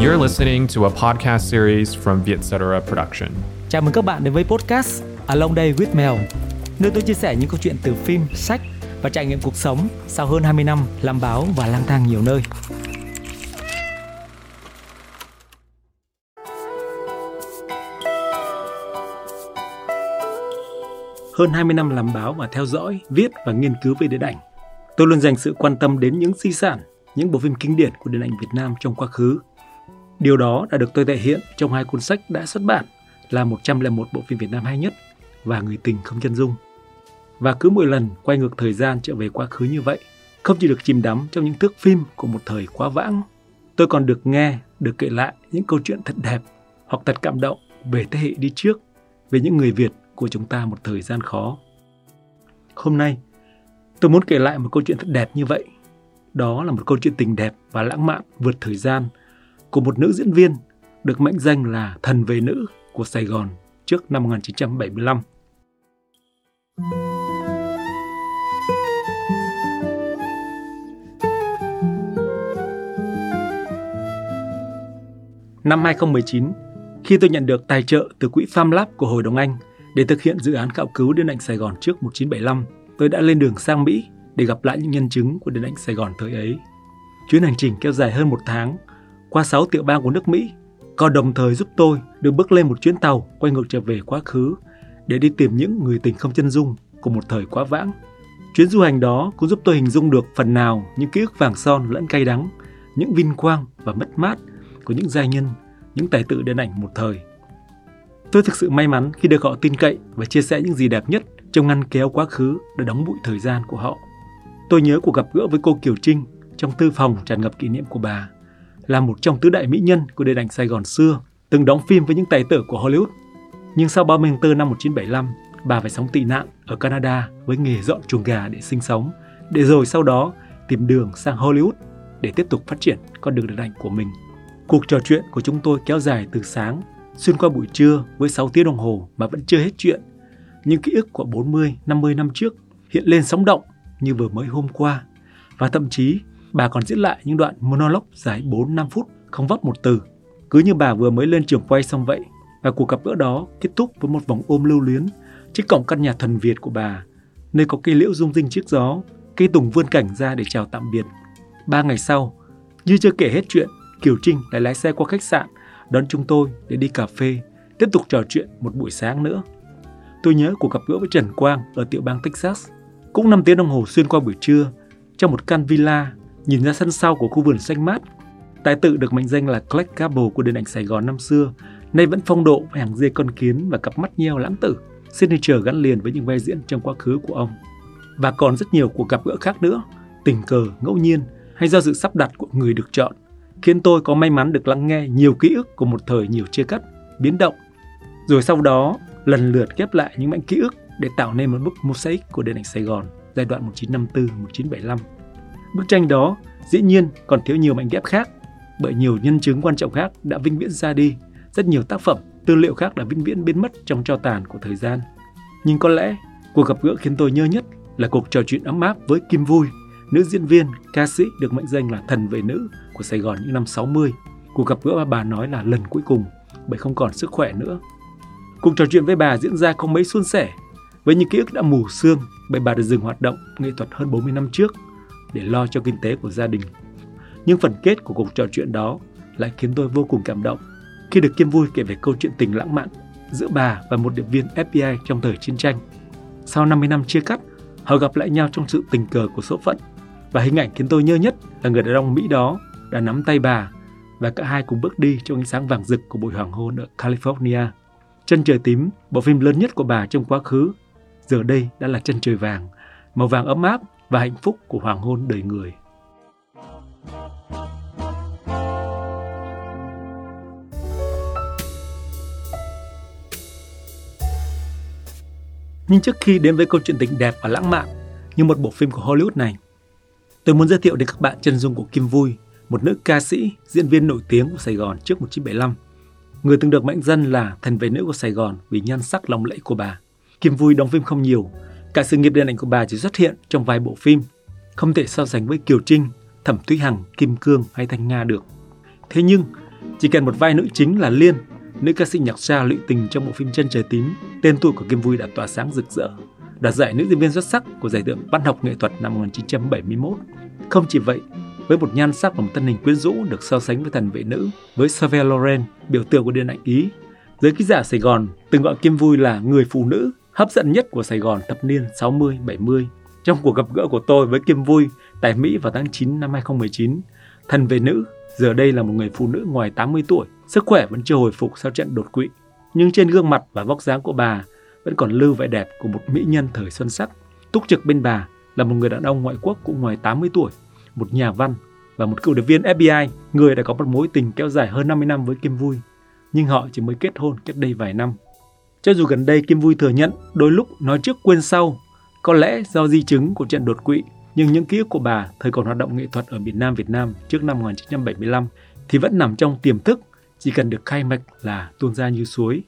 You're listening to a podcast series from Vietcetera Production. Chào mừng các bạn đến với podcast Along Day with Mel, nơi tôi chia sẻ những câu chuyện từ phim, sách và trải nghiệm cuộc sống sau hơn 20 năm làm báo và lang thang nhiều nơi. Hơn 20 năm làm báo và theo dõi, viết và nghiên cứu về điện ảnh, tôi luôn dành sự quan tâm đến những di sản, những bộ phim kinh điển của điện ảnh Việt Nam trong quá khứ. Điều đó đã được tôi thể hiện trong hai cuốn sách đã xuất bản là 101 bộ phim Việt Nam hay nhất và Người tình không chân dung. Và cứ mỗi lần quay ngược thời gian trở về quá khứ như vậy, không chỉ được chìm đắm trong những thước phim của một thời quá vãng, tôi còn được nghe, được kể lại những câu chuyện thật đẹp hoặc thật cảm động về thế hệ đi trước, về những người Việt của chúng ta một thời gian khó. Hôm nay, tôi muốn kể lại một câu chuyện thật đẹp như vậy. Đó là một câu chuyện tình đẹp và lãng mạn vượt thời gian của một nữ diễn viên được mệnh danh là thần về nữ của Sài Gòn trước năm 1975. Năm 2019, khi tôi nhận được tài trợ từ quỹ FarmLab của Hội đồng Anh để thực hiện dự án khảo cứu điện ảnh Sài Gòn trước 1975, tôi đã lên đường sang Mỹ để gặp lại những nhân chứng của điện ảnh Sài Gòn thời ấy. Chuyến hành trình kéo dài hơn một tháng, qua 6 tiểu bang của nước Mỹ, còn đồng thời giúp tôi được bước lên một chuyến tàu quay ngược trở về quá khứ để đi tìm những người tình không chân dung của một thời quá vãng. Chuyến du hành đó cũng giúp tôi hình dung được phần nào những ký ức vàng son lẫn cay đắng, những vinh quang và mất mát của những giai nhân, những tài tử điện ảnh một thời. Tôi thực sự may mắn khi được họ tin cậy và chia sẻ những gì đẹp nhất trong ngăn kéo quá khứ để đóng bụi thời gian của họ. Tôi nhớ cuộc gặp gỡ với cô Kiều Trinh trong tư phòng tràn ngập kỷ niệm của bà, là một trong tứ đại mỹ nhân của điện ảnh Sài Gòn xưa, từng đóng phim với những tài tử của Hollywood. Nhưng sau 30 tháng 4 năm 1975, bà phải sống tị nạn ở Canada với nghề dọn chuồng gà để sinh sống, để rồi sau đó tìm đường sang Hollywood để tiếp tục phát triển con đường điện ảnh của mình. Cuộc trò chuyện của chúng tôi kéo dài từ sáng, xuyên qua buổi trưa với 6 tiếng đồng hồ mà vẫn chưa hết chuyện. Những ký ức của 40, 50 năm trước hiện lên sóng động như vừa mới hôm qua. Và thậm chí bà còn diễn lại những đoạn monologue dài 4-5 phút, không vấp một từ. Cứ như bà vừa mới lên trường quay xong vậy. Và cuộc gặp gỡ đó kết thúc với một vòng ôm lưu luyến trước cổng căn nhà thần Việt của bà, nơi có cây liễu rung rinh trước gió, cây tùng vươn cảnh ra để chào tạm biệt. Ba ngày sau, như chưa kể hết chuyện, Kiều Trinh lại lái xe qua khách sạn đón chúng tôi để đi cà phê, tiếp tục trò chuyện một buổi sáng nữa. Tôi nhớ cuộc gặp gỡ với Trần Quang ở tiểu bang Texas. Cũng 5 tiếng đồng hồ xuyên qua buổi trưa, trong một căn villa nhìn ra sân sau của khu vườn xanh mát. Tài tử được mệnh danh là Clark Gable của điện ảnh Sài Gòn năm xưa, nay vẫn phong độ với hàng dê con kiến và cặp mắt nheo lãng tử, signature gắn liền với những vai diễn trong quá khứ của ông. Và còn rất nhiều cuộc gặp gỡ khác nữa, tình cờ, ngẫu nhiên hay do sự sắp đặt của người được chọn, khiến tôi có may mắn được lắng nghe nhiều ký ức của một thời nhiều chia cắt, biến động. Rồi sau đó, lần lượt ghép lại những mảnh ký ức để tạo nên một bức mosaic của điện ảnh Sài Gòn giai đoạn 1954-1975. Bức tranh đó dĩ nhiên còn thiếu nhiều mảnh ghép khác bởi nhiều nhân chứng quan trọng khác đã vinh viễn ra đi, rất nhiều tác phẩm, tư liệu khác đã vĩnh viễn biến mất trong tro tàn của thời gian. Nhưng có lẽ cuộc gặp gỡ khiến tôi nhớ nhất là cuộc trò chuyện ấm áp với Kim Vui, nữ diễn viên, ca sĩ được mệnh danh là thần vệ nữ của Sài Gòn những năm 60. Cuộc gặp gỡ mà bà nói là lần cuối cùng bởi không còn sức khỏe nữa. Cuộc trò chuyện với bà diễn ra không mấy suôn sẻ, với những ký ức đã mù sương bởi bà đã dừng hoạt động nghệ thuật hơn 40 năm trước để lo cho kinh tế của gia đình. Nhưng phần kết của cuộc trò chuyện đó lại khiến tôi vô cùng cảm động khi được Kim Vui kể về câu chuyện tình lãng mạn giữa bà và một điệp viên FBI trong thời chiến tranh. Sau 50 năm chia cắt, họ gặp lại nhau trong sự tình cờ của số phận và hình ảnh khiến tôi nhớ nhất là người đàn ông Mỹ đó đã nắm tay bà và cả hai cùng bước đi trong ánh sáng vàng rực của buổi hoàng hôn ở California. Chân trời tím, bộ phim lớn nhất của bà trong quá khứ, giờ đây đã là chân trời vàng, màu vàng ấm áp và hạnh phúc của hoàng hôn đời người. Nhưng trước khi đến với câu chuyện tình đẹp và lãng mạn như một bộ phim của Hollywood này, tôi muốn giới thiệu đến các bạn chân dung của Kim Vui, một nữ ca sĩ, diễn viên nổi tiếng của Sài Gòn trước 1975. Người từng được mệnh danh là thần vệ nữ của Sài Gòn vì nhan sắc lộng lẫy của bà. Kim Vui đóng phim không nhiều, cả sự nghiệp điện ảnh của bà chỉ xuất hiện trong vài bộ phim, không thể so sánh với Kiều Trinh, Thẩm Thúy Hằng, Kim Cương hay Thanh Nga được. Thế nhưng, Chỉ cần một vai nữ chính là Liên, nữ ca sĩ nhạc gia lụy tình trong bộ phim Chân trời tím, tên tuổi của Kim Vui đã tỏa sáng rực rỡ, đoạt giải nữ diễn viên xuất sắc của giải thưởng văn học nghệ thuật năm 1971. Không chỉ vậy, với một nhan sắc và một thân hình quyến rũ được so sánh với thần vệ nữ, với Sylvia Loren, biểu tượng của điện ảnh Ý, giới ký giả Sài Gòn từng gọi Kim Vui là người phụ nữ hấp dẫn nhất của Sài Gòn thập niên 60-70. Trong cuộc gặp gỡ của tôi với Kim Vui tại Mỹ vào tháng 9 năm 2019, thần về nữ giờ đây là một người phụ nữ ngoài 80 tuổi, sức khỏe vẫn chưa hồi phục sau trận đột quỵ. Nhưng trên gương mặt và vóc dáng của bà vẫn còn lưu vẻ đẹp của một mỹ nhân thời xuân sắc. Túc trực bên bà là một người đàn ông ngoại quốc cũng ngoài 80 tuổi, một nhà văn và một cựu điệp viên FBI, người đã có một mối tình kéo dài hơn 50 năm với Kim Vui. Nhưng họ chỉ mới kết hôn cách đây vài năm. Cho dù gần đây Kim Vui thừa nhận đôi lúc nói trước quên sau, có lẽ do di chứng của trận đột quỵ, nhưng những ký ức của bà thời còn hoạt động nghệ thuật ở miền Nam Việt Nam trước năm 1975 thì vẫn nằm trong tiềm thức, chỉ cần được khai mạch là tuôn ra như suối.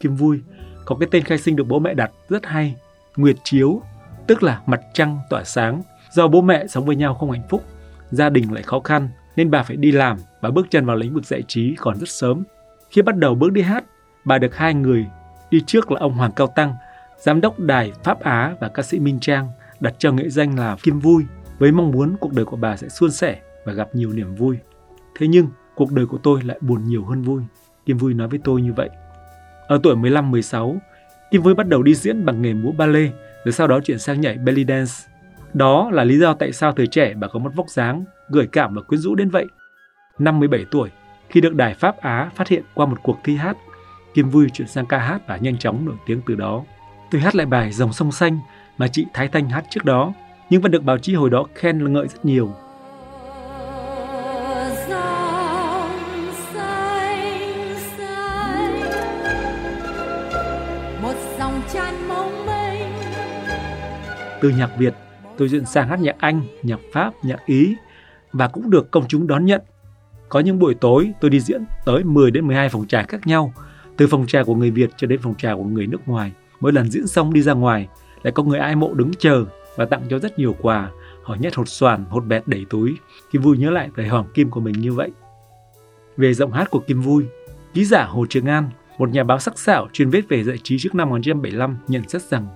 Kim Vui có cái tên khai sinh được bố mẹ đặt rất hay, Nguyệt Chiếu, tức là mặt trăng tỏa sáng. Do bố mẹ sống với nhau không hạnh phúc, gia đình lại khó khăn nên bà phải đi làm và bước chân vào lĩnh vực giải trí còn rất sớm. Khi bắt đầu bước đi hát, bà được hai người đi trước là ông Hoàng Cao Tăng, giám đốc đài Pháp Á và ca sĩ Minh Trang đặt cho nghệ danh là Kim Vui với mong muốn cuộc đời của bà sẽ suôn sẻ và gặp nhiều niềm vui. Thế nhưng, cuộc đời của tôi lại buồn nhiều hơn vui. Kim Vui nói với tôi như vậy. Ở tuổi 15-16, Kim Vui bắt đầu đi diễn bằng nghề múa ballet, rồi sau đó chuyển sang nhảy belly dance. Đó là lý do tại sao thời trẻ bà có một vóc dáng gợi cảm và quyến rũ đến vậy. Năm 17 tuổi, khi được Đài Pháp Á phát hiện qua một cuộc thi hát, Kim Vui chuyển sang ca hát và nhanh chóng nổi tiếng từ đó. Tôi hát lại bài Dòng sông xanh mà chị Thái Thanh hát trước đó, nhưng vẫn được báo chí hồi đó khen ngợi rất nhiều. Từ nhạc Việt, tôi chuyển sang hát nhạc Anh, nhạc Pháp, nhạc Ý và cũng được công chúng đón nhận. Có những buổi tối tôi đi diễn tới 10 đến 12 phòng trà khác nhau, từ phòng trà của người Việt cho đến phòng trà của người nước ngoài. Mỗi lần diễn xong đi ra ngoài, lại có người ai mộ đứng chờ và tặng cho rất nhiều quà, họ nhét hột xoàn, hột bẹt đầy túi. Kim Vui nhớ lại thời hoàng kim của mình như vậy. Về giọng hát của Kim Vui, ký giả Hồ Trường An, một nhà báo sắc sảo chuyên viết về giải trí trước năm 1975 nhận xét rằng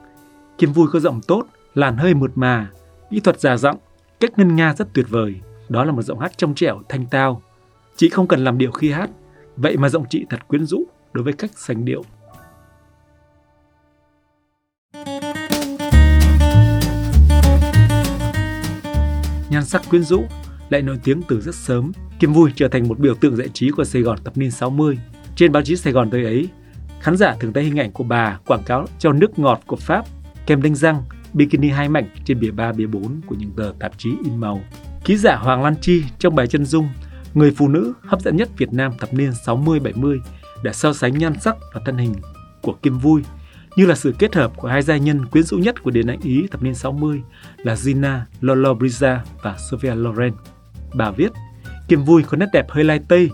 Kim Vui có giọng tốt, làn hơi mượt mà, kỹ thuật già giọng, cách ngân nga rất tuyệt vời. Đó là một giọng hát trong trẻo, thanh tao. Chị không cần làm điệu khi hát, vậy mà giọng chị thật quyến rũ đối với cách sành điệu. Nhan sắc quyến rũ, lại nổi tiếng từ rất sớm. Kim Vui trở thành một biểu tượng giải trí của Sài Gòn thập niên 60. Trên báo chí Sài Gòn thời ấy, khán giả thường thấy hình ảnh của bà quảng cáo cho nước ngọt của Pháp, kem đánh răng, bikini hai mảnh trên bìa 3, bìa 4 của những tờ tạp chí in màu. Ký giả Hoàng Lan Chi trong bài chân dung Người phụ nữ hấp dẫn nhất Việt Nam thập niên 60-70 để so sánh nhan sắc và thân hình của Kim Vui như là sự kết hợp của hai gia nhân quyến rũ nhất của điện ảnh Ý thập niên 60 là Gina Lollobrigida và Sophia Loren. Bà viết, Kim Vui có nét đẹp hơi lai tây,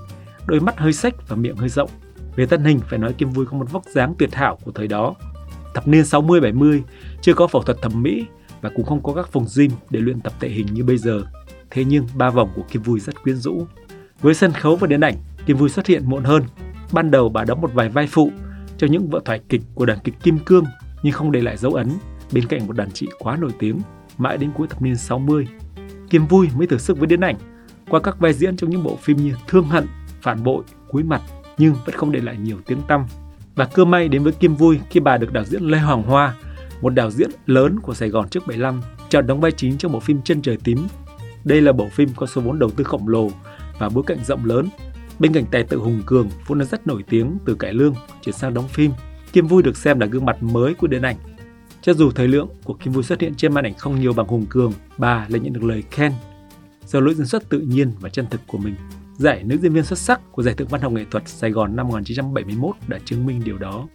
đôi mắt hơi sách và miệng hơi rộng. Về thân hình phải nói Kim Vui có một vóc dáng tuyệt hảo của thời đó. Thập niên 60-70 chưa có phẫu thuật thẩm mỹ và cũng không có các phòng gym để luyện tập thể hình như bây giờ. Thế nhưng ba vòng của Kim Vui rất quyến rũ. Với sân khấu và điện ảnh, Kim Vui xuất hiện muộn hơn. Ban đầu bà đóng một vài vai phụ cho những vợ thoại kịch của đàn kịch Kim Cương nhưng không để lại dấu ấn bên cạnh một đàn chị quá nổi tiếng mãi đến cuối thập niên 60. Kim Vui mới thử sức với điện ảnh qua các vai diễn trong những bộ phim như Thương Hận, Phản Bội, Cuối Mặt nhưng vẫn không để lại nhiều tiếng tăm. Và cơ may đến với Kim Vui khi bà được đạo diễn Lê Hoàng Hoa, một đạo diễn lớn của Sài Gòn trước 75, chọn đóng vai chính trong bộ phim Chân trời tím. Đây là bộ phim có số vốn đầu tư khổng lồ và bối cảnh rộng lớn Bên cạnh tài tự Hùng Cường vốn đã rất nổi tiếng từ cải lương chuyển sang đóng phim, Kim Vui được xem là gương mặt mới của điện ảnh. Cho dù thời lượng của Kim Vui xuất hiện trên màn ảnh không nhiều bằng Hùng Cường, bà lại nhận được lời khen do lối diễn xuất tự nhiên và chân thực của mình. Giải nữ diễn viên xuất sắc của Giải thưởng Văn học nghệ thuật Sài Gòn năm 1971 đã chứng minh điều đó.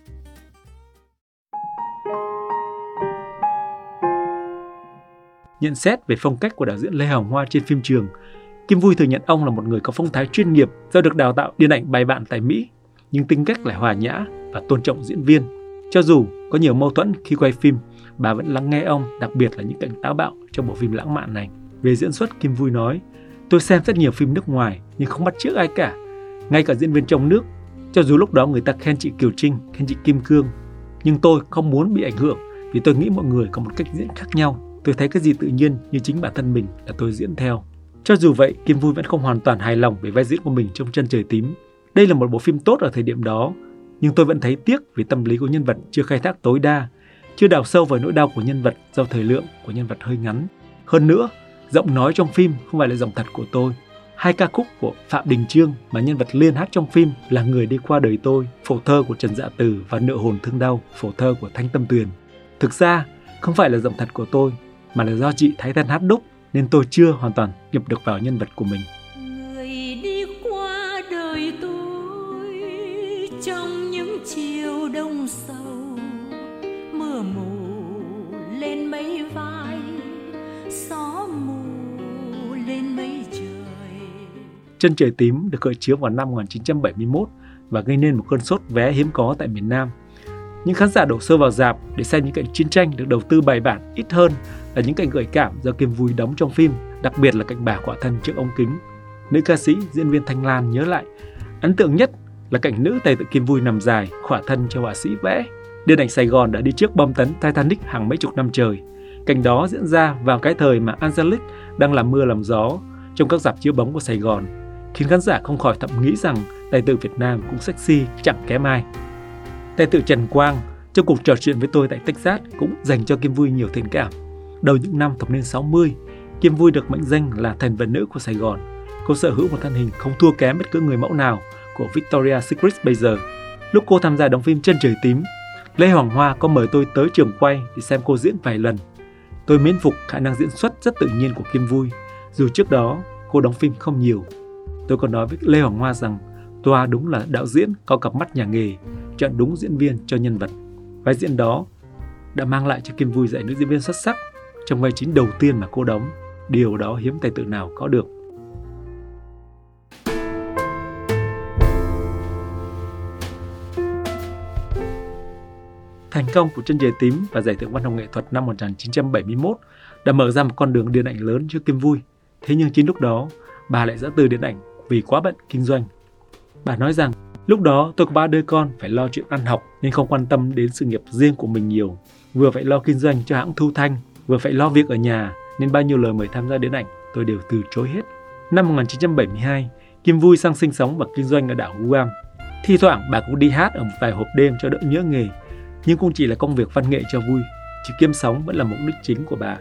Nhận xét về phong cách của đạo diễn Lê Hồng Hoa trên phim trường, Kim Vui thừa nhận ông là một người có phong thái chuyên nghiệp do được đào tạo điện ảnh bài bản tại Mỹ, nhưng tính cách lại hòa nhã và tôn trọng diễn viên. Cho dù có nhiều mâu thuẫn khi quay phim, bà vẫn lắng nghe ông, đặc biệt là những cảnh táo bạo trong bộ phim lãng mạn này. Về diễn xuất, Kim Vui nói, tôi xem rất nhiều phim nước ngoài nhưng không bắt chước ai cả. ngay cả diễn viên trong nước, cho dù lúc đó người ta khen chị Kiều Trinh, khen chị Kim Cương, nhưng tôi không muốn bị ảnh hưởng vì tôi nghĩ mọi người có một cách diễn khác nhau. Tôi thấy cái gì tự nhiên như chính bản thân mình là tôi diễn theo. Cho dù vậy, Kim Vui vẫn không hoàn toàn hài lòng về vai diễn của mình trong Chân Trời Tím. Đây là một bộ phim tốt ở thời điểm đó, nhưng tôi vẫn thấy tiếc vì tâm lý của nhân vật chưa khai thác tối đa, chưa đào sâu vào nỗi đau của nhân vật do thời lượng của nhân vật hơi ngắn. Hơn nữa, giọng nói trong phim không phải là giọng thật của tôi. Hai ca khúc của Phạm Đình Trương mà nhân vật liên hát trong phim là Người đi qua đời tôi, phổ thơ của Trần Dạ Từ và Nợ hồn thương đau, phổ thơ của Thanh Tâm Tuyền. Thực ra, không phải là giọng thật của tôi, mà là do chị Thái Tân hát đúc nên tôi chưa hoàn toàn nhập được vào nhân vật của mình. Người đi qua đời tôi trong những chiều đông sâu mưa mù lên mấy vai gió mù lên mấy trời Chân trời tím được khởi chiếu vào năm 1971 và gây nên một cơn sốt vé hiếm có tại miền Nam. Những khán giả đổ xô vào dạp để xem những cảnh chiến tranh được đầu tư bài bản ít hơn là những cảnh gợi cảm do Kim Vui đóng trong phim, đặc biệt là cảnh bà quả thân trước ống kính. Nữ ca sĩ, diễn viên Thanh Lan nhớ lại, ấn tượng nhất là cảnh nữ tài tự Kim Vui nằm dài, khỏa thân cho họa sĩ vẽ. Điện ảnh Sài Gòn đã đi trước bom tấn Titanic hàng mấy chục năm trời. Cảnh đó diễn ra vào cái thời mà Angelic đang làm mưa làm gió trong các dạp chiếu bóng của Sài Gòn, khiến khán giả không khỏi thầm nghĩ rằng tài tử Việt Nam cũng sexy chẳng kém ai. Tài tử Trần Quang trong cuộc trò chuyện với tôi tại Texas cũng dành cho Kim Vui nhiều tình cảm. Đầu những năm thập niên 60, Kim Vui được mệnh danh là thần vật nữ của Sài Gòn. Cô sở hữu một thân hình không thua kém bất cứ người mẫu nào của Victoria's Secret bây giờ. Lúc cô tham gia đóng phim Chân Trời Tím, Lê Hoàng Hoa có mời tôi tới trường quay để xem cô diễn vài lần. Tôi mến phục khả năng diễn xuất rất tự nhiên của Kim Vui, dù trước đó cô đóng phim không nhiều. Tôi còn nói với Lê Hoàng Hoa rằng Toa đúng là đạo diễn có cặp mắt nhà nghề, chọn đúng diễn viên cho nhân vật. Vai diễn đó đã mang lại cho Kim Vui giải nữ diễn viên xuất sắc trong vai chính đầu tiên mà cô đóng. Điều đó hiếm tài tử nào có được. Thành công của Chân trời tím và giải thưởng văn học nghệ thuật năm 1971 đã mở ra một con đường điện ảnh lớn cho Kim Vui. Thế nhưng chính lúc đó, bà lại giã từ điện ảnh vì quá bận kinh doanh. Bà nói rằng, lúc đó tôi có ba đứa con phải lo chuyện ăn học nên không quan tâm đến sự nghiệp riêng của mình nhiều. Vừa phải lo kinh doanh cho hãng thu thanh, vừa phải lo việc ở nhà nên bao nhiêu lời mời tham gia điện ảnh tôi đều từ chối hết. Năm 1972, Kim Vui sang sinh sống và kinh doanh ở đảo Guam. Thi thoảng bà cũng đi hát ở một vài hộp đêm cho đỡ nhớ nghề, nhưng cũng chỉ là công việc văn nghệ cho vui, chứ kiếm sống vẫn là mục đích chính của bà.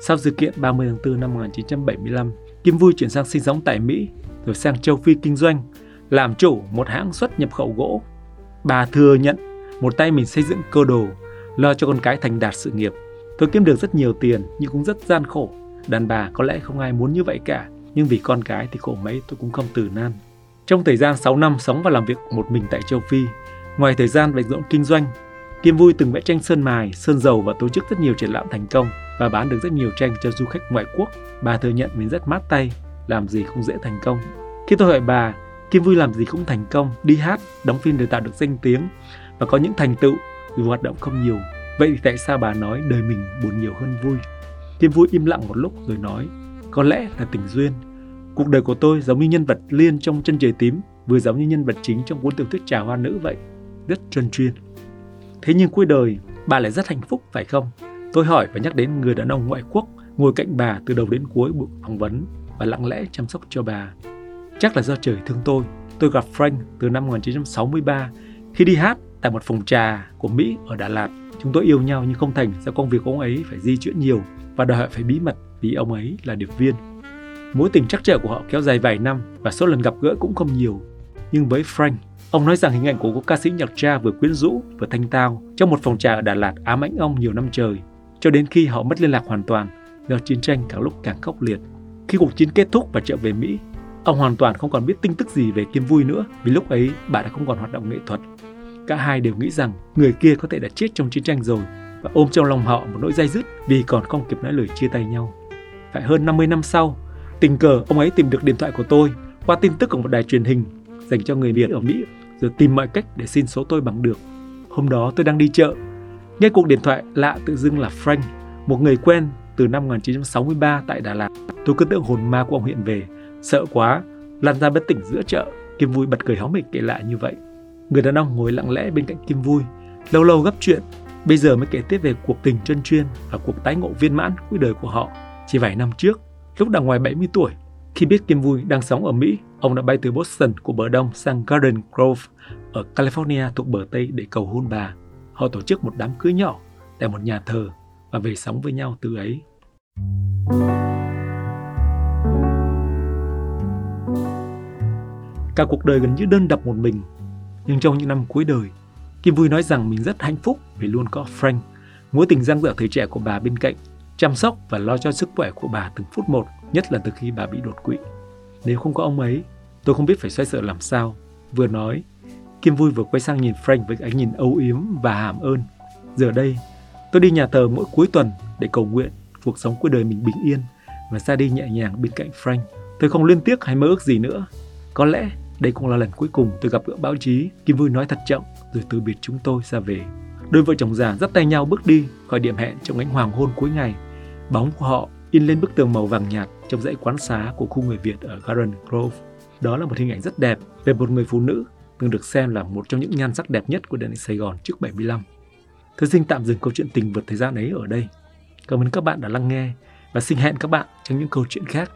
Sau sự kiện 30 tháng 4 năm 1975, Kim Vui chuyển sang sinh sống tại Mỹ, rồi sang châu Phi kinh doanh, làm chủ một hãng xuất nhập khẩu gỗ. Bà thừa nhận một tay mình xây dựng cơ đồ, lo cho con cái thành đạt sự nghiệp. Tôi kiếm được rất nhiều tiền nhưng cũng rất gian khổ. Đàn bà có lẽ không ai muốn như vậy cả, nhưng vì con cái thì khổ mấy tôi cũng không từ nan. Trong thời gian 6 năm sống và làm việc một mình tại châu Phi, ngoài thời gian bận rộn kinh doanh, Kim Vui từng vẽ tranh sơn mài, sơn dầu và tổ chức rất nhiều triển lãm thành công và bán được rất nhiều tranh cho du khách ngoại quốc. Bà thừa nhận mình rất mát tay, làm gì không dễ thành công. Khi tôi hỏi bà, Kim Vui làm gì cũng thành công, đi hát, đóng phim đều tạo được danh tiếng và có những thành tựu dù hoạt động không nhiều. Vậy thì tại sao bà nói đời mình buồn nhiều hơn vui? Kim Vui im lặng một lúc rồi nói, có lẽ là tình duyên. Cuộc đời của tôi giống như nhân vật Liên trong chân trời tím, vừa giống như nhân vật chính trong cuốn tiểu thuyết trà hoa nữ vậy, rất chân chuyên. Thế nhưng cuối đời, bà lại rất hạnh phúc phải không? Tôi hỏi và nhắc đến người đàn ông ngoại quốc ngồi cạnh bà từ đầu đến cuối buổi phỏng vấn và lặng lẽ chăm sóc cho bà. Chắc là do trời thương tôi, tôi gặp Frank từ năm 1963 khi đi hát tại một phòng trà của Mỹ ở Đà Lạt. Chúng tôi yêu nhau nhưng không thành do công việc của ông ấy phải di chuyển nhiều và đòi hỏi phải bí mật vì ông ấy là điệp viên. Mối tình trắc trở của họ kéo dài vài năm và số lần gặp gỡ cũng không nhiều. Nhưng với Frank, ông nói rằng hình ảnh của cô ca sĩ nhạc cha vừa quyến rũ vừa thanh tao trong một phòng trà ở Đà Lạt ám ảnh ông nhiều năm trời, cho đến khi họ mất liên lạc hoàn toàn do chiến tranh càng lúc càng khốc liệt. Khi cuộc chiến kết thúc và trở về Mỹ, ông hoàn toàn không còn biết tin tức gì về Kim Vui nữa vì lúc ấy bà đã không còn hoạt động nghệ thuật. Cả hai đều nghĩ rằng người kia có thể đã chết trong chiến tranh rồi và ôm trong lòng họ một nỗi dây dứt vì còn không kịp nói lời chia tay nhau. Phải hơn 50 năm sau, tình cờ ông ấy tìm được điện thoại của tôi qua tin tức của một đài truyền hình dành cho người Việt ở Mỹ rồi tìm mọi cách để xin số tôi bằng được. Hôm đó tôi đang đi chợ, nghe cuộc điện thoại lạ tự dưng là Frank, một người quen từ năm 1963 tại Đà Lạt. Tôi cứ tưởng hồn ma của ông hiện về, sợ quá, lăn ra bất tỉnh giữa chợ. Kim Vui bật cười hóng hịch kể lại như vậy. Người đàn ông ngồi lặng lẽ bên cạnh Kim Vui, lâu lâu gấp chuyện, bây giờ mới kể tiếp về cuộc tình chân chuyên và cuộc tái ngộ viên mãn cuối đời của họ. Chỉ vài năm trước, lúc đã ngoài 70 tuổi, khi biết Kim Vui đang sống ở Mỹ, ông đã bay từ Boston của bờ đông sang Garden Grove ở California thuộc bờ Tây để cầu hôn bà. Họ tổ chức một đám cưới nhỏ tại một nhà thờ và về sống với nhau từ ấy. Cả cuộc đời gần như đơn độc một mình, nhưng trong những năm cuối đời, Kim Vui nói rằng mình rất hạnh phúc vì luôn có Frank, mối tình giang dở thời trẻ của bà bên cạnh, chăm sóc và lo cho sức khỏe của bà từng phút một, nhất là từ khi bà bị đột quỵ. Nếu không có ông ấy, tôi không biết phải xoay sở làm sao. Vừa nói, Kim Vui vừa quay sang nhìn Frank với ánh nhìn âu yếm và hàm ơn. Giờ đây, tôi đi nhà thờ mỗi cuối tuần để cầu nguyện cuộc sống cuối đời mình bình yên và ra đi nhẹ nhàng bên cạnh Frank. Tôi không liên tiếc hay mơ ước gì nữa. Có lẽ đây cũng là lần cuối cùng tôi gặp gỡ báo chí. Kim Vui nói thật chậm, rồi từ biệt chúng tôi ra về. Đôi vợ chồng già dắt tay nhau bước đi khỏi điểm hẹn trong ánh hoàng hôn cuối ngày. Bóng của họ in lên bức tường màu vàng nhạt trong dãy quán xá của khu người Việt ở Garden Grove. Đó là một hình ảnh rất đẹp về một người phụ nữ từng được xem là một trong những nhan sắc đẹp nhất của điện Sài Gòn trước 75. Tôi xin tạm dừng câu chuyện tình vượt thời gian ấy ở đây. Cảm ơn các bạn đã lắng nghe và xin hẹn các bạn trong những câu chuyện khác